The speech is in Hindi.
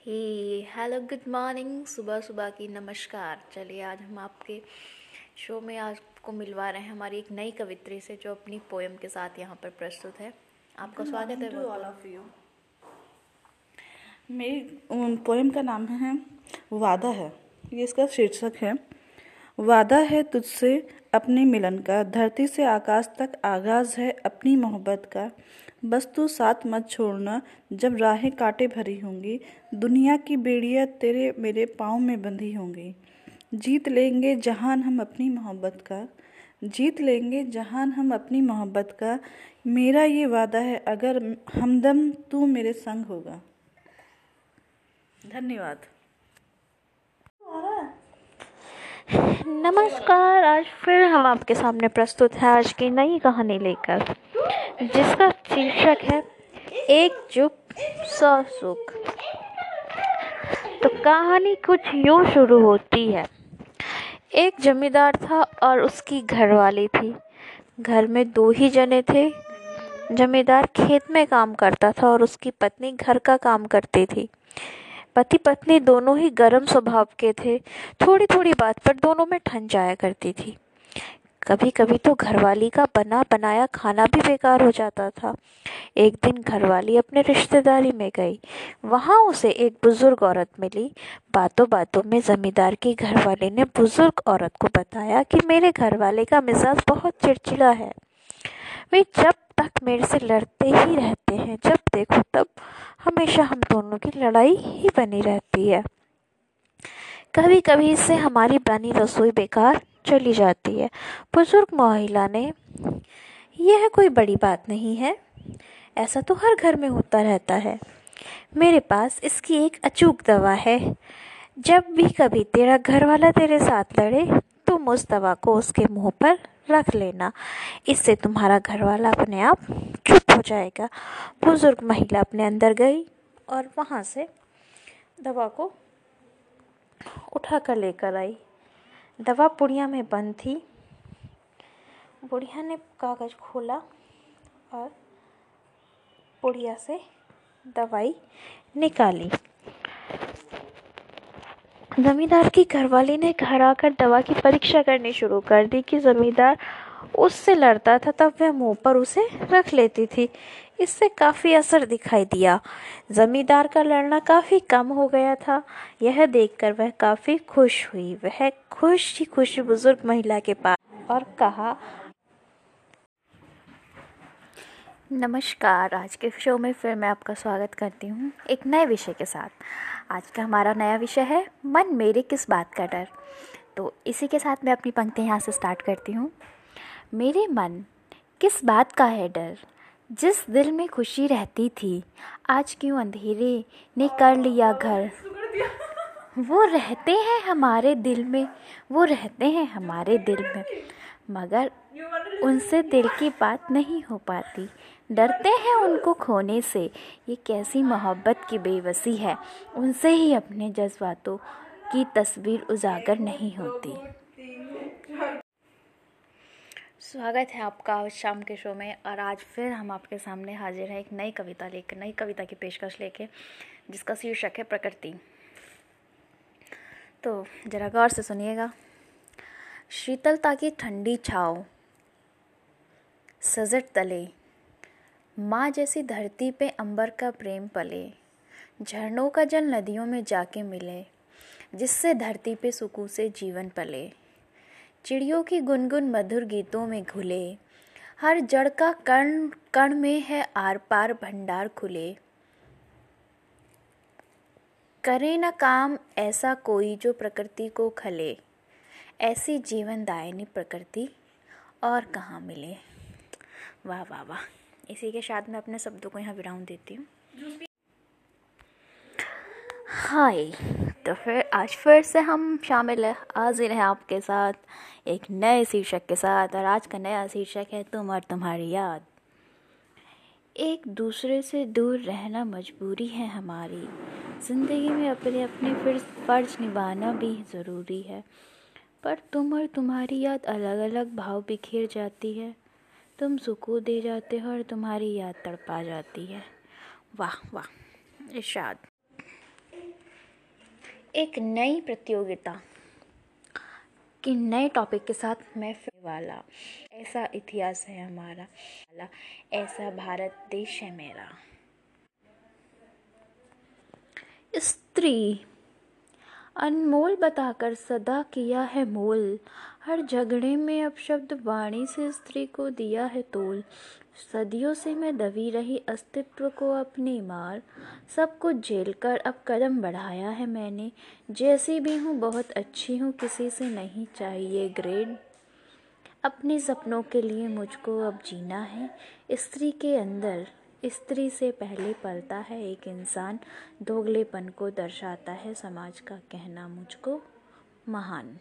हे हेलो गुड मॉर्निंग सुबह सुबह की नमस्कार। चलिए आज हम आपके शो में आपको मिलवा रहे हैं हमारी एक नई कवित्री से जो अपनी पोएम के साथ यहाँ पर प्रस्तुत है। आपका स्वागत है ऑल ऑफ़ यू मेरी पोएम का नाम है वादा है। ये इसका शीर्षक है वादा है तुझसे अपने मिलन का धरती से आकाश तक आगाज़ है अपनी मोहब्बत का। बस तू साथ मत छोड़ना, जब राहें काटे भरी होंगी, दुनिया की बेड़ियाँ तेरे मेरे पाँव में बंधी होंगी। जीत लेंगे जहान हम अपनी मोहब्बत का, जीत लेंगे जहान हम अपनी मोहब्बत का, मेरा ये वादा है, अगर हमदम तू मेरे संग होगा। धन्यवाद। नमस्कार, आज फिर हम आपके सामने प्रस्तुत है आज की नई कहानी लेकर। जिसका शीर्षक है, एक चुप सौ सुख. तो कहानी कुछ यूँ शुरू होती है। एक जमींदार था और उसकी घरवाली थी। घर में दो ही जने थे। जमींदार खेत में काम करता था और उसकी पत्नी घर का काम करती थी। पति पत्नी दोनों ही गर्म स्वभाव के थे। थोड़ी थोड़ी बात पर दोनों में ठन जाया करती थी। कभी कभी तो घरवाली का बना बनाया खाना भी बेकार हो जाता था। एक दिन घरवाली अपने रिश्तेदारी में गई। वहाँ उसे एक बुज़ुर्ग औरत मिली। बातों बातों में जमींदार की घरवाली ने बुज़ुर्ग औरत को बताया कि मेरे घरवाले का मिजाज बहुत चिड़चिड़ा है। वे जब तक मेरे से लड़ते ही रहते हैं, जब देखो तब हमेशा हम दोनों की लड़ाई ही बनी रहती है। कभी कभी इससे हमारी बनी रसोई बेकार चली जाती है। बुज़ुर्ग महिला ने, यह कोई बड़ी बात नहीं है। ऐसा तो हर घर में होता रहता है। मेरे पास इसकी एक अचूक दवा है। जब भी कभी तेरा घर वाला तेरे साथ लड़े, तुम उस दवा को उसके मुँह पर रख लेना। इससे तुम्हारा घर वाला अपने आप चुप हो जाएगा। बुज़ुर्ग महिला अपने अंदर गई और वहाँ से दवा को उठा कर लेकर आई। दवा पुड़िया में बंद थी। बुढ़िया ने कागज़ खोला और पुड़िया से दवाई निकाली। ज़मींदार की घरवाली ने घर आकर दवा की परीक्षा करनी शुरू कर दी कि ज़मींदार उससे लड़ता था तब वह मुँह पर उसे रख लेती थी। इससे काफ़ी असर दिखाई दिया। ज़मींदार का लड़ना काफ़ी कम हो गया था। यह देखकर वह काफ़ी खुश हुई। वह खुश ही खुश बुज़ुर्ग महिला के पास और कहा, नमस्कार। आज के शो में फिर मैं आपका स्वागत करती हूँ एक नए विषय के साथ। आज का हमारा नया विषय है, मन मेरे किस बात का डर? तो इसी के साथ मैं अपनी पंक्ति यहाँ से स्टार्ट करती हूँ। मेरे मन किस बात का है डर? जिस दिल में खुशी रहती थी, आज क्यों अंधेरे ने कर लिया घर? वो रहते हैं हमारे दिल में, वो रहते हैं हमारे दिल में। मगर उनसे दिल की बात नहीं हो पाती। डरते हैं उनको खोने से। ये कैसी मोहब्बत की बेबसी है। उनसे ही अपने जज्बातों की तस्वीर उजागर नहीं होती। स्वागत है आपका शाम के शो में और आज फिर हम आपके सामने हाजिर हैं एक नई कविता लेकर नई कविता की पेशकश लेके, जिसका शीर्षक है प्रकृति। तो ज़रा गौर से सुनिएगा। शीतलता की ठंडी छाव, सजट तले, माँ जैसी धरती पे अंबर का प्रेम पले, झरनों का जल नदियों में जाके मिले, जिससे धरती पे सुकून से जीवन पले। चिड़ियों की गुनगुन मधुर गीतों में घुले। हर जड़ का कण कण में है आर पार भंडार खुले। करे न काम ऐसा कोई जो प्रकृति को खले। ऐसी जीवन दायनी प्रकृति और कहाँ मिले। वाह वाह वाह। इसी के साथ मैं अपने शब्दों को यहाँ विराम देती हूँ। हाय तो फिर आज फिर से हम शामिल है हाजिर हैं आपके साथ, एक नए शीर्षक के साथ और आज का नया शीर्षक है तुम और तुम्हारी याद। एक दूसरे से दूर रहना मजबूरी है हमारी। ज़िंदगी में अपने अपने फिर फ़र्ज़ निभाना भी ज़रूरी है। पर तुम और तुम्हारी याद अलग अलग भाव बिखेर जाती है। तुम सुकून दे जाते हो और तुम्हारी याद तड़पा जाती है। वाह वाह इशाद एक नई प्रतियोगिता कि नए टॉपिक के साथ मैं फिर वाला। ऐसा इतिहास है हमारा। ऐसा भारत देश है मेरा। स्त्री अनमोल बताकर सदा किया है मोल। हर झगड़े में अब शब्द वाणी से स्त्री को दिया है तोल। सदियों से मैं दबी रही अस्तित्व को अपनी मार। सब कुछ झेल कर अब कदम बढ़ाया है मैंने। जैसी भी हूँ, बहुत अच्छी हूँ, किसी से नहीं चाहिए ग्रेड। अपने सपनों के लिए मुझको अब जीना है। स्त्री के अंदर स्त्री से पहले पलता है एक इंसान, दोगलेपन को दर्शाता है समाज का कहना मुझको महान।